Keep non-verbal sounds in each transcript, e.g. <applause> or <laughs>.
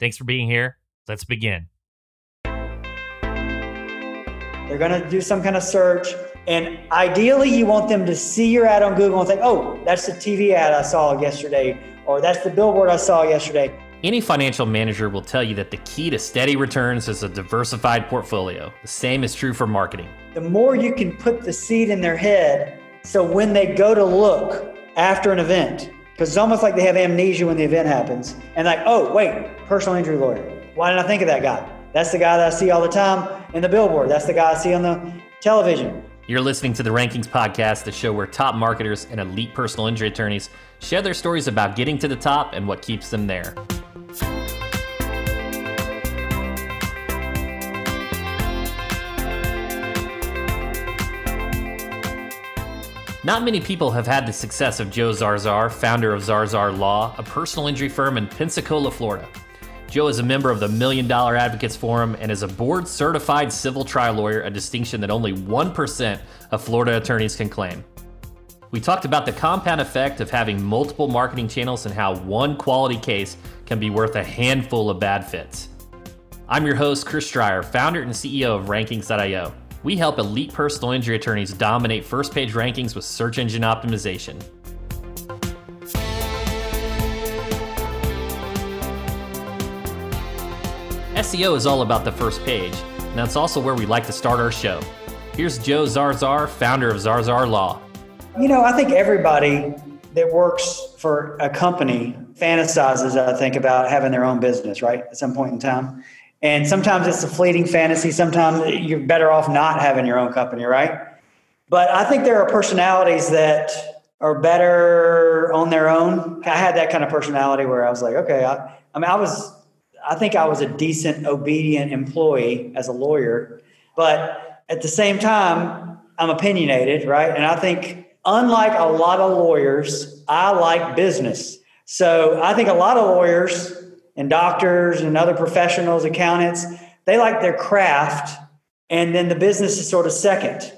Thanks for being here. Let's begin. They're going to do some kind of search. And ideally, you want them to see your ad on Google and think, oh, that's the TV ad I saw yesterday, or that's the billboard I saw yesterday. Any financial manager will tell you that the key to steady returns is a diversified portfolio. The same is true for marketing. The more you can put the seed in their head, so when they go to look after an event, because it's almost like they have amnesia when the event happens, and like, oh, wait, personal injury lawyer. Why didn't I think of that guy? That's the guy that I see all the time in the billboard. That's the guy I see on the television. You're listening to the Rankings Podcast, the show where top marketers and elite personal injury attorneys share their stories about getting to the top and what keeps them there. Not many people have had the success of Joe Zarzaur, founder of Zarzaur Law, a personal injury firm in Pensacola, Florida. Joe is a member of the Million Dollar Advocates Forum and is a board certified civil trial lawyer, a distinction that only 1% of Florida attorneys can claim. We talked about the compound effect of having multiple marketing channels and how one quality case can be worth a handful of bad fits. I'm your host, Chris Dreyer, founder and CEO of Rankings.io. We help elite personal injury attorneys dominate first page rankings with search engine optimization. SEO is all about the first page, and that's also where we like to start our show. Here's Joe Zarzaur, founder of Zarzaur Law. You know, I think everybody that works for a company fantasizes, I think, about having their own business, right? At some point in time. And sometimes it's a fleeting fantasy. Sometimes you're better off not having your own company, right? But I think there are personalities that are better on their own. I had that kind of personality where I was like, okay, I, I mean, I was, I think I was a decent, obedient employee as a lawyer. But at the same time, I'm opinionated, right? And I think, unlike a lot of lawyers, I like business. So I think a lot of lawyers and doctors and other professionals, accountants, they like their craft and then the business is sort of second.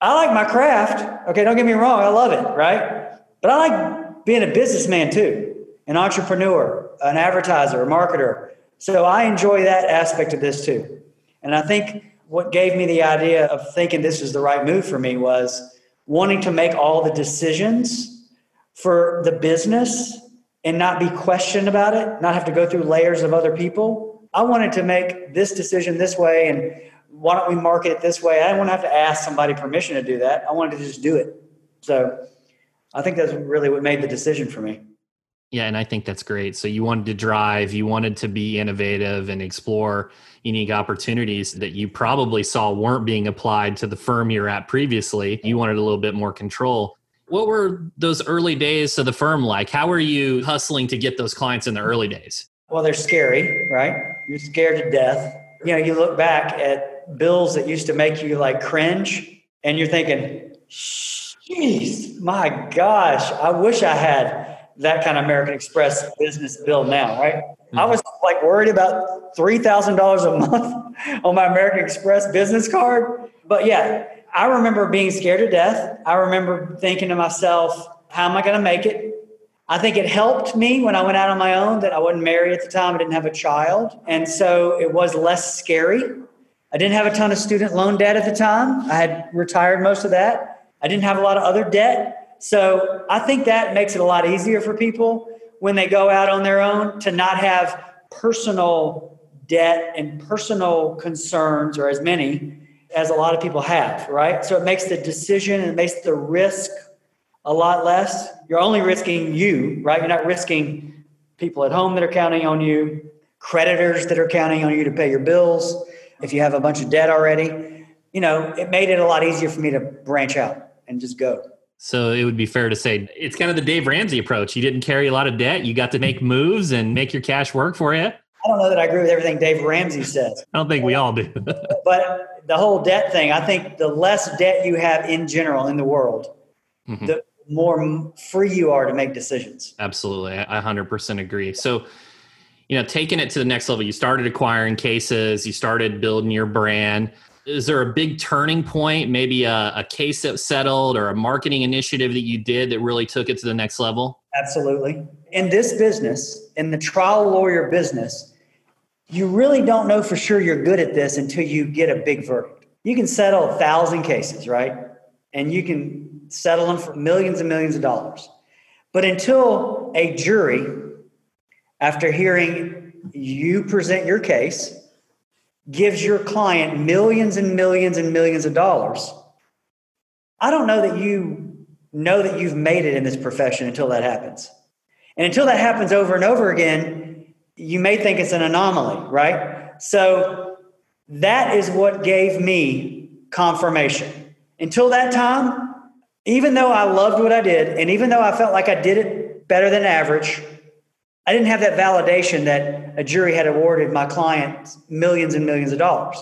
I like my craft. Okay, don't get me wrong, I love it, right? But I like being a businessman too, an entrepreneur, an advertiser, a marketer. So I enjoy that aspect of this too. And I think what gave me the idea of thinking this was the right move for me was wanting to make all the decisions for the business and not be questioned about it, not have to go through layers of other people. I wanted to make this decision this way and why don't we market it this way? I didn't want to have to ask somebody permission to do that. I wanted to just do it. So I think that's really what made the decision for me. Yeah, and I think that's great. So you wanted to drive, you wanted to be innovative and explore unique opportunities that you probably saw weren't being applied to the firm you're at previously. You wanted a little bit more control. What were those early days of the firm like? How were you hustling to get those clients in the early days? Well, they're scary, right? You're scared to death. You know, you look back at bills that used to make you like cringe, and you're thinking, "Jeez, my gosh, I wish I had that kind of American Express business bill now." Right? Mm-hmm. I was like worried about three thousand dollars a month <laughs> on my American Express business card, but yeah, I remember being scared to death. I remember thinking to myself, how am I going to make it? I think it helped me when I went out on my own that I wasn't married at the time. I didn't have a child. And so it was less scary. I didn't have a ton of student loan debt at the time. I had retired most of that. I didn't have a lot of other debt. So I think that makes it a lot easier for people when they go out on their own to not have personal debt and personal concerns or as many as a lot of people have, right? So it makes the decision and it makes the risk a lot less. You're only risking you, right? You're not risking people at home that are counting on you, creditors that are counting on you to pay your bills. If you have a bunch of debt already, you know, it made it a lot easier for me to branch out and just go. So it would be fair to say it's kind of the Dave Ramsey approach. You didn't carry a lot of debt. You got to make moves and make your cash work for you. I don't know that I agree with everything Dave Ramsey says. I don't think we all do. <laughs> but the whole debt thing, I think the less debt you have in general in the world, mm-hmm. the more free you are to make decisions. Absolutely. I 100% agree. So, you know, taking it to the next level, you started acquiring cases, you started building your brand. Is there a big turning point, maybe a, a case that settled or a marketing initiative that you did that really took it to the next level? Absolutely. In this business, in the trial lawyer business, you really don't know for sure you're good at this until you get a big verdict. You can settle a thousand cases, right? And you can settle them for millions and millions of dollars. But until a jury, after hearing you present your case, gives your client millions and millions and millions of dollars, I don't know that you know that you've made it in this profession until that happens. And until that happens over and over again, you may think it's an anomaly, right? So that is what gave me confirmation. Until that time, even though I loved what I did, and even though I felt like I did it better than average, I didn't have that validation that a jury had awarded my client millions and millions of dollars.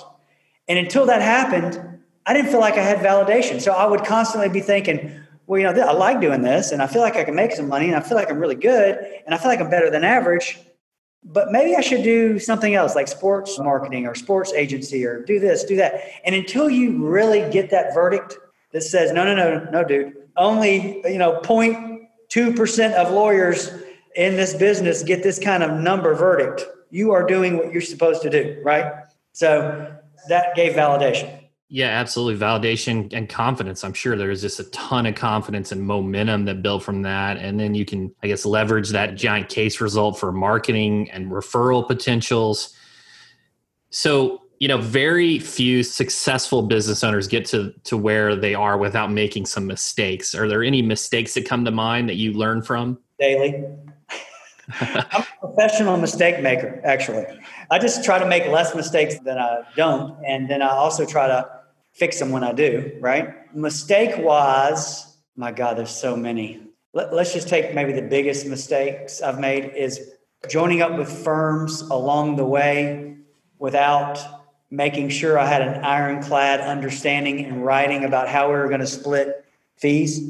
And until that happened, I didn't feel like I had validation. So I would constantly be thinking, well, you know, I like doing this and I feel like I can make some money and I feel like I'm really good and I feel like I'm better than average. But maybe I should do something else like sports marketing or sports agency or do this, do that. And until you really get that verdict that says, no, no, no, no, dude, only, you know, 0.2% of lawyers in this business get this kind of number verdict. You are doing what you're supposed to do, right? So that gave validation. Yeah, absolutely. Validation and confidence. I'm sure there's just a ton of confidence and momentum that built from that. And then you can, I guess, leverage that giant case result for marketing and referral potentials. So, you know, very few successful business owners get to to where they are without making some mistakes. Are there any mistakes that come to mind that you learn from? Daily. I'm a professional mistake maker, actually. I just try to make less mistakes than I don't. And then I also try to fix them when I do, right? Mistake wise, my God, there's so many. Let, us just take maybe the biggest mistakes I've made is joining up with firms along the way without making sure I had an ironclad understanding in writing about how we were going to split fees.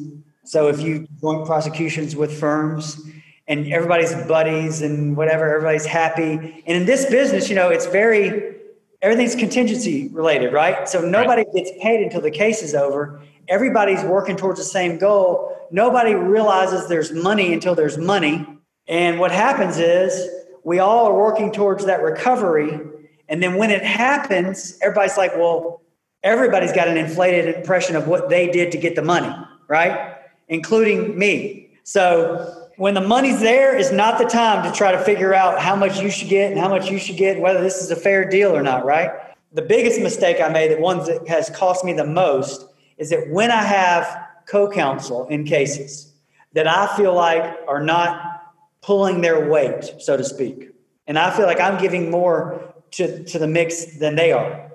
So if you join prosecutions with firms, and everybody's buddies and whatever, everybody's happy. And in this business, you know, it's very, everything's contingency related, right? So nobody right. gets paid until the case is over. Everybody's working towards the same goal. Nobody realizes there's money until there's money. And what happens is we all are working towards that recovery. And then when it happens, everybody's like, well, everybody's got an inflated impression of what they did to get the money, right? Including me. So when the money's there is not the time to try to figure out how much you should get and how much you should get whether this is a fair deal or not, right? The biggest mistake I made, the one that has cost me the most, is that when I have co-counsel in cases that I feel like are not pulling their weight, so to speak, and I feel like I'm giving more to, to the mix than they are,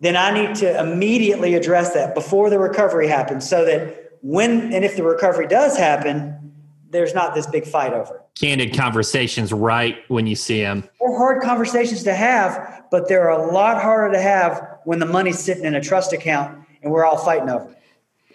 then I need to immediately address that before the recovery happens so that when and if the recovery does happen, there's not this big fight over it. Candid conversations right when you see them. They're hard conversations to have, but they're a lot harder to have when the money's sitting in a trust account and we're all fighting over it.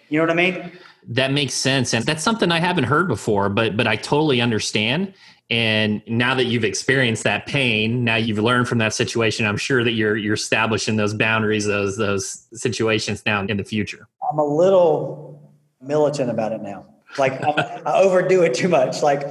You know what I mean? That makes sense. And that's something I haven't heard before, but but I totally understand. And now that you've experienced that pain, now you've learned from that situation, I'm sure that you're you're establishing those boundaries, those those situations now in the future. I'm a little militant about it now. Like I, I overdo it too much. Like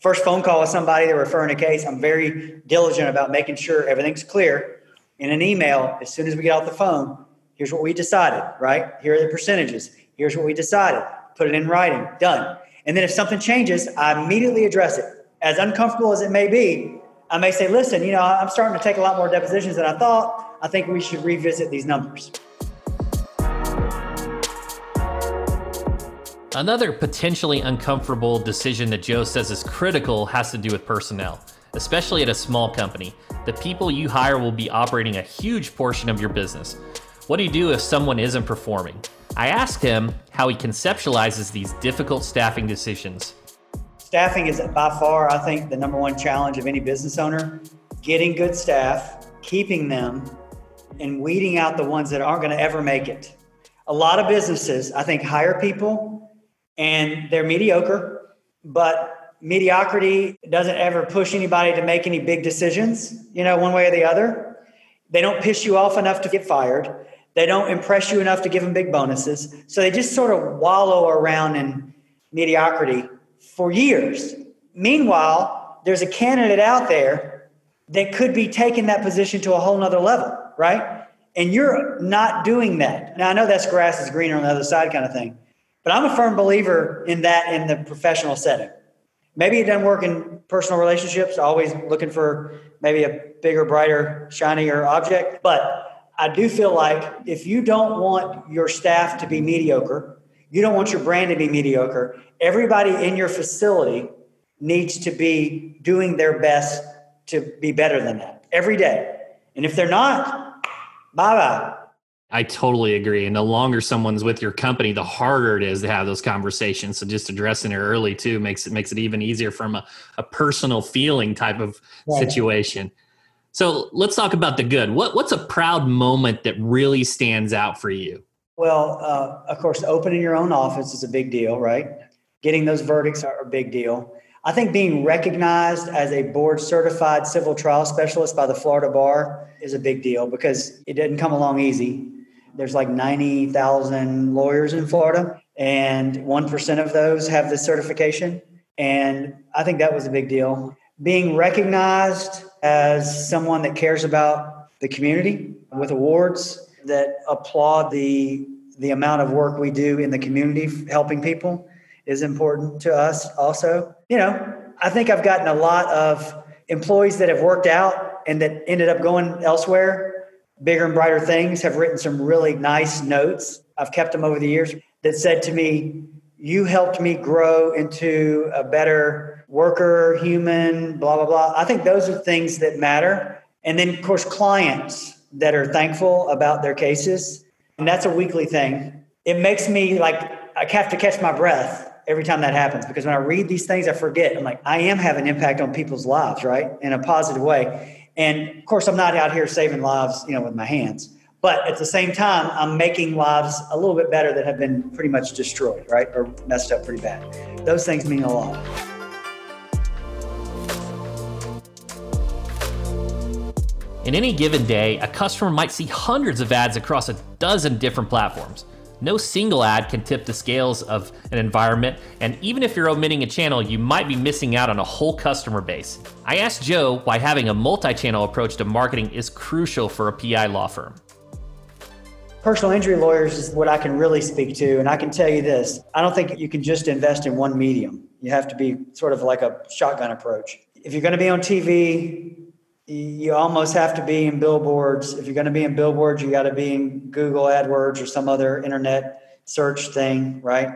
first phone call with somebody, they're referring a case. I'm very diligent about making sure everything's clear. In an email, as soon as we get off the phone, here's what we decided, right? Here are the percentages. Here's what we decided. Put it in writing. Done. And then if something changes, I immediately address it. As uncomfortable as it may be, I may say, listen, you know, I'm starting to take a lot more depositions than I thought. I think we should revisit these numbers. Another potentially uncomfortable decision that Joe says is critical has to do with personnel, especially at a small company. The people you hire will be operating a huge portion of your business. What do you do if someone isn't performing? I asked him how he conceptualizes these difficult staffing decisions. Staffing is by far, I think, the number one challenge of any business owner. getting good staff, keeping them, and weeding out the ones that aren't going to ever make it. A lot of businesses, I think, hire people and they're mediocre, but mediocrity doesn't ever push anybody to make any big decisions, you know, one way or the other. They don't piss you off enough to get fired. They don't impress you enough to give them big bonuses. So they just sort of wallow around in mediocrity for years. Meanwhile, there's a candidate out there that could be taking that position to a whole nother level, right? And you're not doing that. Now, I know that's grass is greener on the other side kind of thing, but I'm a firm believer in that in the professional setting. Maybe it doesn't work in personal relationships, always looking for maybe a bigger, brighter, shinier object. But I do feel like if you don't want your staff to be mediocre, you don't want your brand to be mediocre, everybody in your facility needs to be doing their best to be better than that every day. And if they're not, bye bye. I totally agree. And the longer someone's with your company, the harder it is to have those conversations. So just addressing it early too makes it makes it even easier from a, a personal feeling type of right. situation. So let's talk about the good. What what's a proud moment that really stands out for you? Well, uh, of course, opening your own office is a big deal, right? Getting those verdicts are a big deal. I think being recognized as a board certified civil trial specialist by the Florida Bar is a big deal because it didn't come along easy. There's like 90,000 lawyers in Florida, and 1% of those have this certification. And I think that was a big deal. Being recognized as someone that cares about the community with awards that applaud the, the amount of work we do in the community helping people is important to us also. You know, I think I've gotten a lot of employees that have worked out and that ended up going elsewhere bigger and brighter things have written some really nice notes. I've kept them over the years that said to me, You helped me grow into a better worker, human, blah, blah, blah. I think those are things that matter. And then, of course, clients that are thankful about their cases. And that's a weekly thing. It makes me like, I have to catch my breath every time that happens because when I read these things, I forget. I'm like, I am having impact on people's lives, right? In a positive way. And of course, I'm not out here saving lives, you know, with my hands. But at the same time, I'm making lives a little bit better that have been pretty much destroyed, right, or messed up pretty bad. Those things mean a lot. In any given day, a customer might see hundreds of ads across a dozen different platforms. No single ad can tip the scales of an environment, and even if you're omitting a channel, you might be missing out on a whole customer base. I asked Joe why having a multi channel approach to marketing is crucial for a PI law firm. Personal injury lawyers is what I can really speak to, and I can tell you this I don't think you can just invest in one medium. You have to be sort of like a shotgun approach. If you're going to be on TV, you almost have to be in billboards. If you're going to be in billboards, you got to be in Google AdWords or some other internet search thing, right?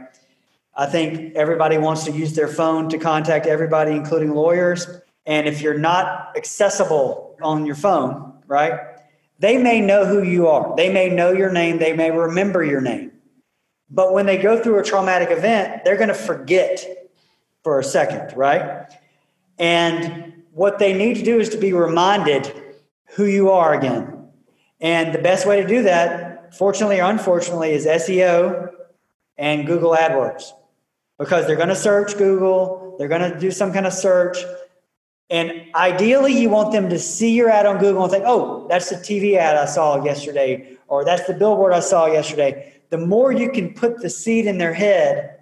I think everybody wants to use their phone to contact everybody, including lawyers. And if you're not accessible on your phone, right, they may know who you are. They may know your name. They may remember your name. But when they go through a traumatic event, they're going to forget for a second, right? And what they need to do is to be reminded who you are again. And the best way to do that, fortunately or unfortunately, is SEO and Google AdWords. Because they're going to search Google, they're going to do some kind of search. And ideally, you want them to see your ad on Google and think, oh, that's the TV ad I saw yesterday, or that's the billboard I saw yesterday. The more you can put the seed in their head,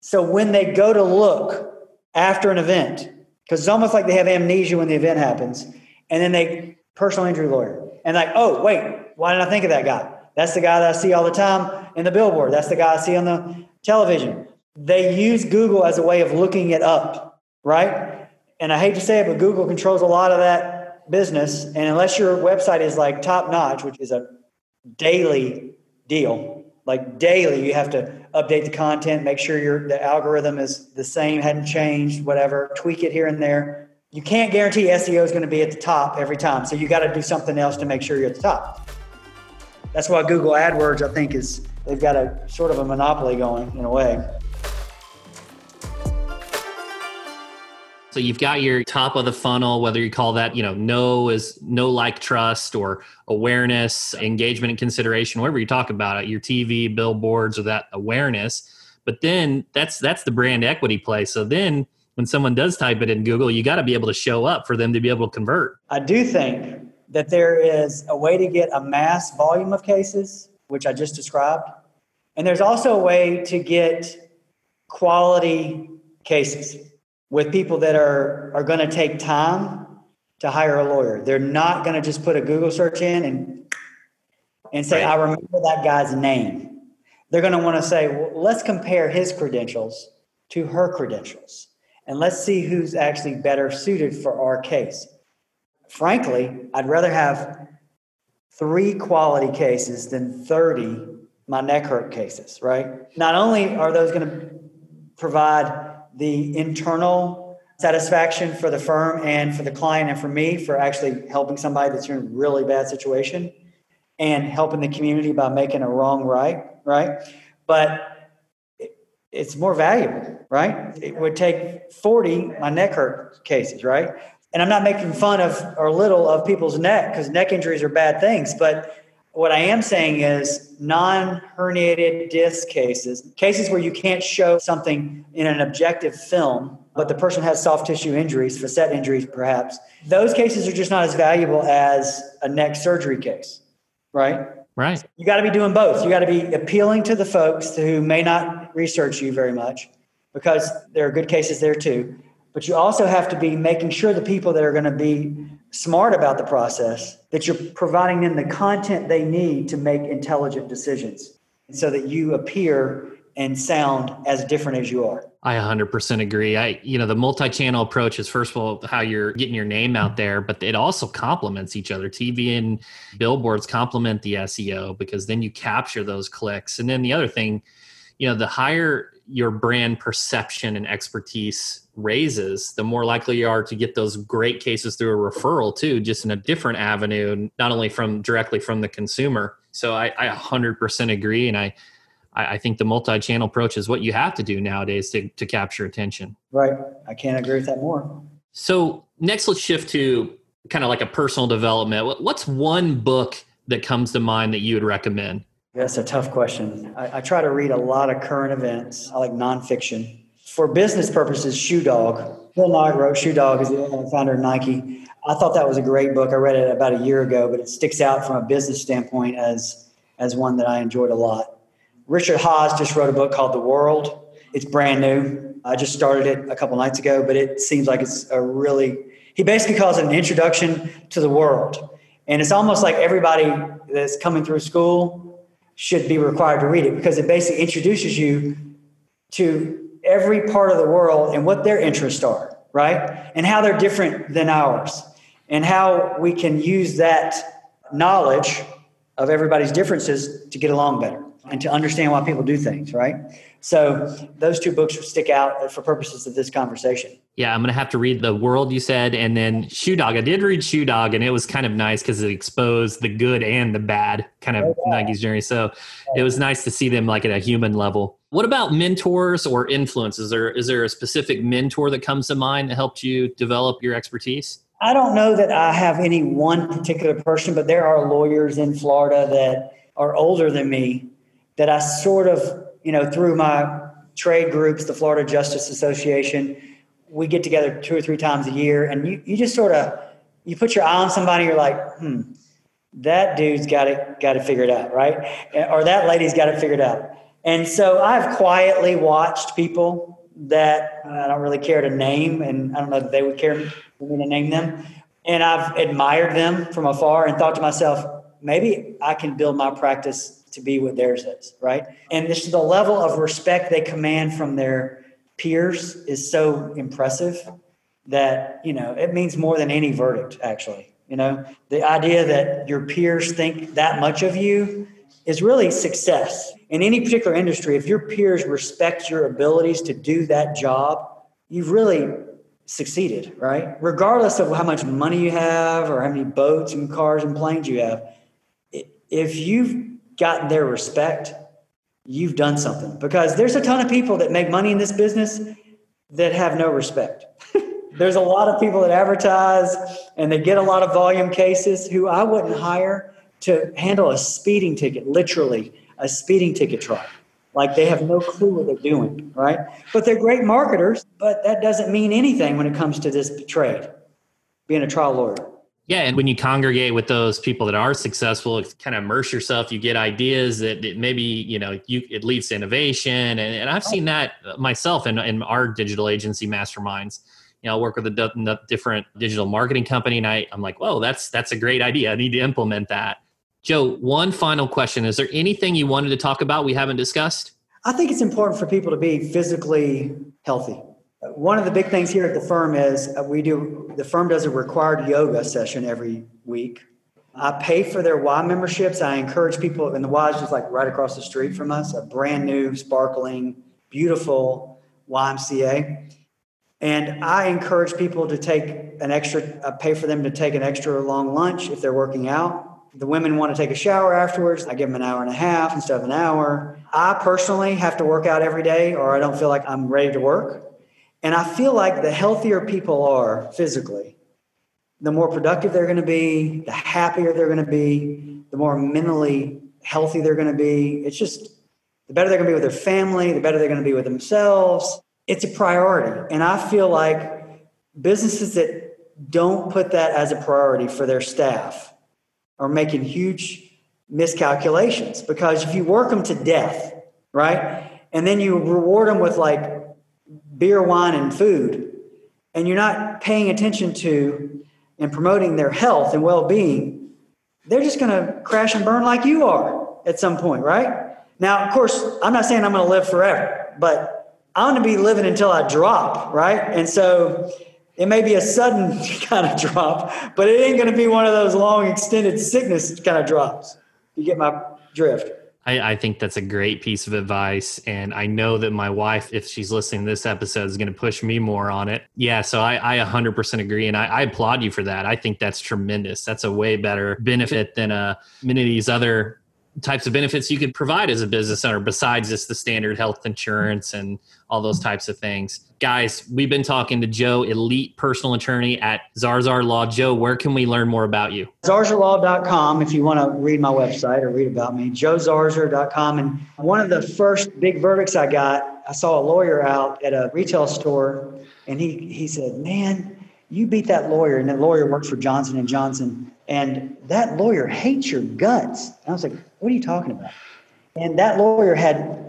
so when they go to look after an event, because it's almost like they have amnesia when the event happens, and then they personal injury lawyer and like, oh wait, why didn't I think of that guy? That's the guy that I see all the time in the billboard. That's the guy I see on the television. They use Google as a way of looking it up, right? And I hate to say it, but Google controls a lot of that business. And unless your website is like top notch, which is a daily deal, like daily, you have to update the content, make sure your the algorithm is the same, hadn't changed, whatever, tweak it here and there. You can't guarantee SEO is going to be at the top every time. So you got to do something else to make sure you're at the top. That's why Google AdWords, I think, is they've got a sort of a monopoly going in a way. So you've got your top of the funnel, whether you call that, you know, no is no like trust or awareness, engagement and consideration, whatever you talk about it, your TV, billboards, or that awareness. But then that's that's the brand equity play. So then when someone does type it in Google, you got to be able to show up for them to be able to convert. I do think that there is a way to get a mass volume of cases, which I just described. And there's also a way to get quality cases with people that are, are going to take time to hire a lawyer. They're not going to just put a Google search in and, and say, right. I remember that guy's name. They're going to want to say, well, let's compare his credentials to her credentials and let's see who's actually better suited for our case. Frankly, I'd rather have three quality cases than 30 my neck hurt cases, right? Not only are those going to provide the internal satisfaction for the firm and for the client and for me for actually helping somebody that's in a really bad situation and helping the community by making a wrong right, right? But it's more valuable, right? It would take 40 my neck hurt cases, right? And I'm not making fun of or little of people's neck because neck injuries are bad things, but what I am saying is non herniated disc cases, cases where you can't show something in an objective film, but the person has soft tissue injuries, facet injuries perhaps, those cases are just not as valuable as a neck surgery case, right? Right. You got to be doing both. You got to be appealing to the folks who may not research you very much because there are good cases there too. But you also have to be making sure the people that are going to be smart about the process, that you're providing them the content they need to make intelligent decisions so that you appear and sound as different as you are. I 100% agree. I you know the multi-channel approach is first of all how you're getting your name out there, but it also complements each other. TV and billboards complement the SEO because then you capture those clicks. And then the other thing, you know, the higher your brand perception and expertise raises, the more likely you are to get those great cases through a referral too, just in a different avenue, not only from directly from the consumer. So I, I 100% agree, and I I think the multi-channel approach is what you have to do nowadays to, to capture attention. Right. I can't agree with that more. So next, let's shift to kind of like a personal development. What's one book that comes to mind that you would recommend? That's a tough question. I, I, try to read a lot of current events. I like nonfiction. For business purposes, Shoe Dog. Phil Knight wrote Shoe Dog is the founder of Nike. I thought that was a great book. I read it about a year ago, but it sticks out from a business standpoint as as one that I enjoyed a lot. Richard Haass just wrote a book called The World. It's brand new. I just started it a couple nights ago, but it seems like it's a really he basically calls it an introduction to the world. And it's almost like everybody that's coming through school should be required to read it because it basically introduces you to every part of the world and what their interests are, right? And how they're different than ours, and how we can use that knowledge of everybody's differences to get along better and to understand why people do things, right? So those two books stick out for purposes of this conversation. Yeah, I'm gonna have to read the world you said, and then Shoe Dog. I did read Shoe Dog, and it was kind of nice because it exposed the good and the bad kind of oh, yeah. Nike's journey. So it was nice to see them like at a human level. What about mentors or influences? There is there a specific mentor that comes to mind that helped you develop your expertise? I don't know that I have any one particular person, but there are lawyers in Florida that are older than me that I sort of, you know, through my trade groups, the Florida Justice Association, we get together two or three times a year and you, you just sort of you put your eye on somebody, you're like, hmm, that dude's got it got it figured out, right? Or that lady's got it figured out. And so I've quietly watched people that I don't really care to name, and I don't know that they would care for me to name them. And I've admired them from afar and thought to myself, maybe I can build my practice to be what theirs is, right? And this the level of respect they command from their peers is so impressive that, you know, it means more than any verdict, actually. You know, the idea that your peers think that much of you is really success. In any particular industry, if your peers respect your abilities to do that job, you've really succeeded, right? Regardless of how much money you have or how many boats and cars and planes you have. If you've gotten their respect, you've done something. Because there's a ton of people that make money in this business that have no respect. <laughs> there's a lot of people that advertise and they get a lot of volume cases who I wouldn't hire to handle a speeding ticket, literally a speeding ticket trial. Like they have no clue what they're doing, right? But they're great marketers, but that doesn't mean anything when it comes to this trade, being a trial lawyer. Yeah, and when you congregate with those people that are successful, kind of immerse yourself. You get ideas that, that maybe you know you it leads to innovation, and, and I've seen that myself in, in our digital agency masterminds. You know, I work with a different digital marketing company, and I, I'm like, whoa, that's that's a great idea. I need to implement that. Joe, one final question: Is there anything you wanted to talk about we haven't discussed? I think it's important for people to be physically healthy one of the big things here at the firm is uh, we do the firm does a required yoga session every week. I pay for their y memberships. I encourage people and the y is just like right across the street from us a brand new sparkling beautiful ymca and i encourage people to take an extra i pay for them to take an extra long lunch if they're working out. The women want to take a shower afterwards. I give them an hour and a half instead of an hour. I personally have to work out every day or i don't feel like i'm ready to work and I feel like the healthier people are physically, the more productive they're going to be, the happier they're going to be, the more mentally healthy they're going to be. It's just the better they're going to be with their family, the better they're going to be with themselves. It's a priority. And I feel like businesses that don't put that as a priority for their staff are making huge miscalculations because if you work them to death, right? And then you reward them with like beer, wine, and food, and you're not paying attention to and promoting their health and well being, they're just going to crash and burn like you are at some point, right? Now, of course, I'm not saying I'm going to live forever, but I'm going to be living until I drop, right? And so it may be a sudden <laughs> kind of drop, but it ain't going to be one of those long extended sickness kind of drops. You get my drift. I, I, think that's a great piece of advice. And I know that my wife, if she's listening to this episode, is going to push me more on it. Yeah, so I, I 100% agree. And I, I, applaud you for that. I think that's tremendous. That's a way better benefit than uh, many of these other types of benefits you could provide as a business owner besides just the standard health insurance and all those types of things. Guys, we've been talking to Joe, elite personal attorney at Zarzaur Law. Joe, where can we learn more about you? Zarzaurlaw.com if you want to read my website or read about me. JoeZarzaur.com. And one of the first big verdicts I got, I saw a lawyer out at a retail store and he, he said, Man, you beat that lawyer. And that lawyer worked for Johnson and Johnson and that lawyer hates your guts. And I was like, what are you talking about? And that lawyer had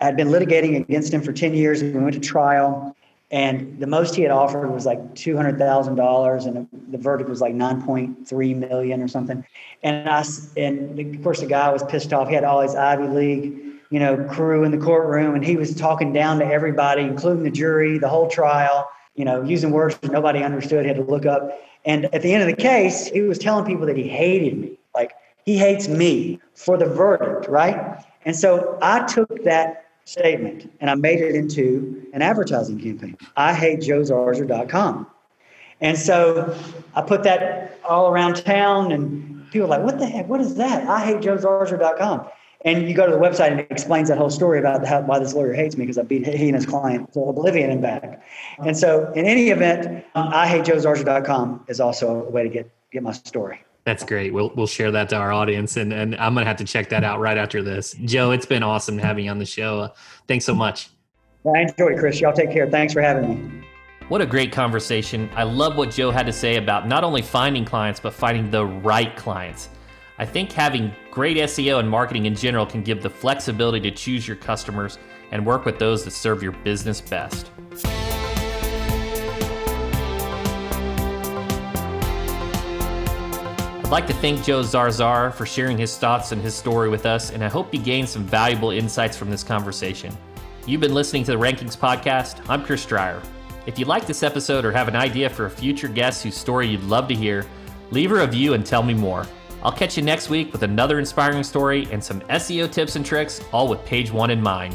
had been litigating against him for 10 years and we went to trial. And the most he had offered was like two hundred thousand dollars, and the verdict was like nine point three million or something. And I, and of course, the guy was pissed off. He had all his Ivy League, you know, crew in the courtroom, and he was talking down to everybody, including the jury, the whole trial. You know, using words that nobody understood. He had to look up. And at the end of the case, he was telling people that he hated me. Like, he hates me for the verdict, right? And so I took that statement and I made it into an advertising campaign. I hate joezarzaur.com. And so I put that all around town, and people are like, what the heck? What is that? I hate joezarzaur.com. And you go to the website and it explains that whole story about how, why this lawyer hates me because I beat he and his client to oblivion and back. And so, in any event, I hate joezarzaur.com is also a way to get, get my story. That's great. We'll we'll share that to our audience, and and I'm gonna have to check that out right after this. Joe, it's been awesome having you on the show. Uh, thanks so much. I enjoyed it, Chris. Y'all take care. Thanks for having me. What a great conversation. I love what Joe had to say about not only finding clients, but finding the right clients. I think having great SEO and marketing in general can give the flexibility to choose your customers and work with those that serve your business best. I'd like to thank Joe Zarzaur for sharing his thoughts and his story with us, and I hope you gained some valuable insights from this conversation. You've been listening to the Rankings Podcast. I'm Chris Dreyer. If you like this episode or have an idea for a future guest whose story you'd love to hear, leave a review and tell me more. I'll catch you next week with another inspiring story and some SEO tips and tricks, all with page one in mind.